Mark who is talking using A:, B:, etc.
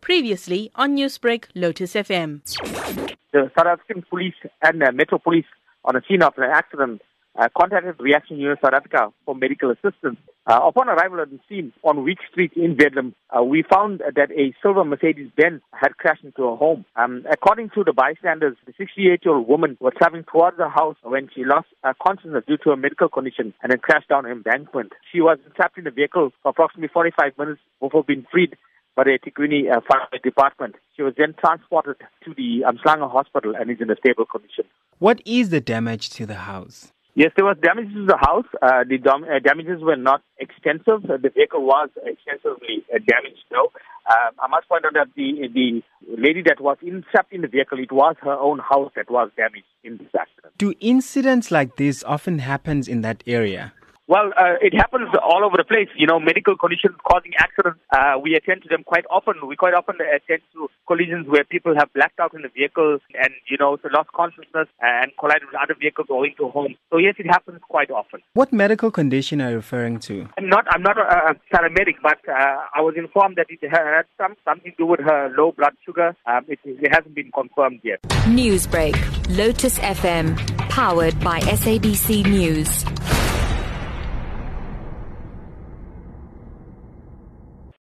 A: Previously on Newsbreak, Lotus FM.
B: The South African police and uh, Metro Police on the scene of an accident uh, contacted Reaction Unit South Africa for medical assistance. Uh, upon arrival at the scene on Week Street in Verulam, uh, we found that a silver Mercedes-Benz had crashed into a home. Um, according to the bystanders, the 68-year-old woman was traveling towards the house when she lost consciousness due to a medical condition and then crashed down an embankment. She was trapped in the vehicle for approximately 45 minutes before being freed by the eThekwini uh, Fire Department. She was then transported to the Umhlanga Hospital and is in a stable condition.
C: What is the damage to the house?
B: Yes, there was damage to the house. Uh, the uh, damages were not extensive. Uh, the vehicle was extensively uh, damaged, though. Um, I must point out that the the lady that was in, trapped in the vehicle, it was her own house that was damaged in this accident.
C: Do incidents like this often happens in that area?
B: Well, uh, it happens all over the place. You know, medical conditions causing accidents. Uh, we attend to them quite often. We quite often attend to collisions where people have blacked out in the vehicle and, you know, so lost consciousness and collided with other vehicles going to home. So yes, it happens quite often.
C: What medical condition are you referring to?
B: I'm not, I'm not a, a paramedic, but uh, I was informed that it had some, something to do with her low blood sugar. Um, it, it hasn't been confirmed yet.
D: Newsbreak, Lotus FM, powered by SABC News.